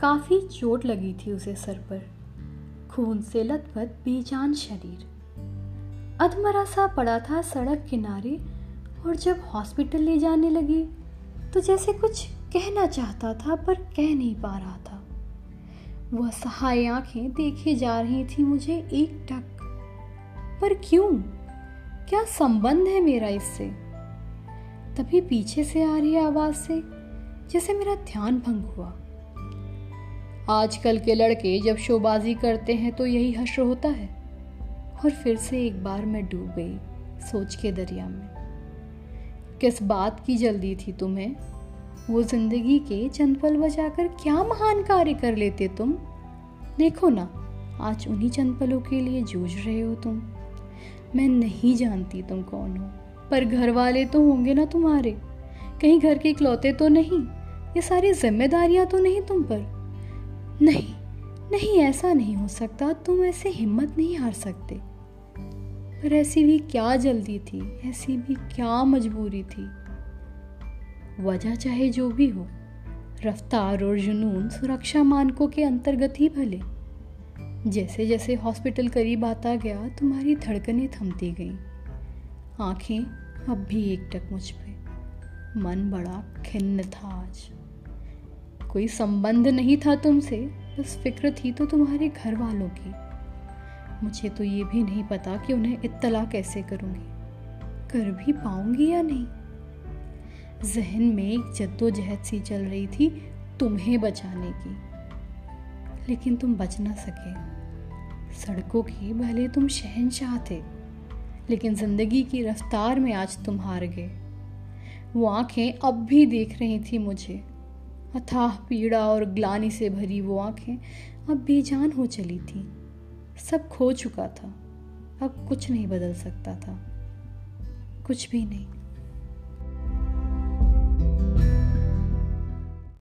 काफ़ी चोट लगी थी उसे सर पर। खून से लथपथ, बेजान शरीर। अधमरा सा पड़ा था सड़क किनारे और जब हॉस्पिटल ले जाने लगी तो जैसे कुछ कहना चाहता था पर कह नहीं पा रहा था। वह सहाय आँखें देखे जा रही थी मुझे एक टक। पर क्यों? क्या संबंध है मेरा इससे? तभी पीछे से आ रही आवाज़ से, जैसे मेरा ध्यान भंग हुआ। आजकल के लड़के जब शोबाजी करते हैं तो यही हश्र होता है। और फिर से एक बार मैं डूब गई सोच के दरिया में। किस बात की जल्दी थी तुम्हें? वो ज़िंदगी के चंद पल बचाकर क्या महान कार्य कर लेते तुम? देखो ना, आज उन्हीं चंद पलों के लिए जूझ रहे हो तुम। मैं नहीं जानती तुम कौन हो। पर घर वाले तो होंगे ना तुम्हारे। कहीं घर के इकलौते तो नहीं, ये सारी जिम्मेदारियाँ तो नहीं तुम पर। नहीं नहीं, ऐसा नहीं हो सकता, तुम ऐसे हिम्मत नहीं हार सकते। पर ऐसी भी क्या जल्दी थी, ऐसी भी क्या मजबूरी थी। वजह चाहे जो भी हो, रफ्तार और जुनून सुरक्षा मानकों के अंतर्गत ही भले। जैसे जैसे हॉस्पिटल करीब आता गया, तुम्हारी धड़कनें थमती गईं। आँखें अब भी एक टक मुझ पे। मन बड़ा खिन्न था आज। कोई संबंध नहीं था तुमसे, बस फ़िक्र थी तो तुम्हारे घर वालों की। मुझे तो ये भी नहीं पता कि उन्हें इत्तला कैसे करूँगी। कर भी पाऊँगी या नहीं? जहन में एक जद्दोजहद सी चल रही थी तुम्हें बचाने की। लेकिन तुम बच ना सके। सड़कों के भले तुम शहनशाह थे। लेकिन ज़िंदगी की रफ्तार में आज तुम हार गए। वो आँखें अब भी देख रही थी मुझे। अथाह पीड़ा और ग्लानी से भरी वो आँखें अब बेजान हो चली थी। सब खो चुका था। अब कुछ नहीं बदल सकता था। कुछ भी नहीं।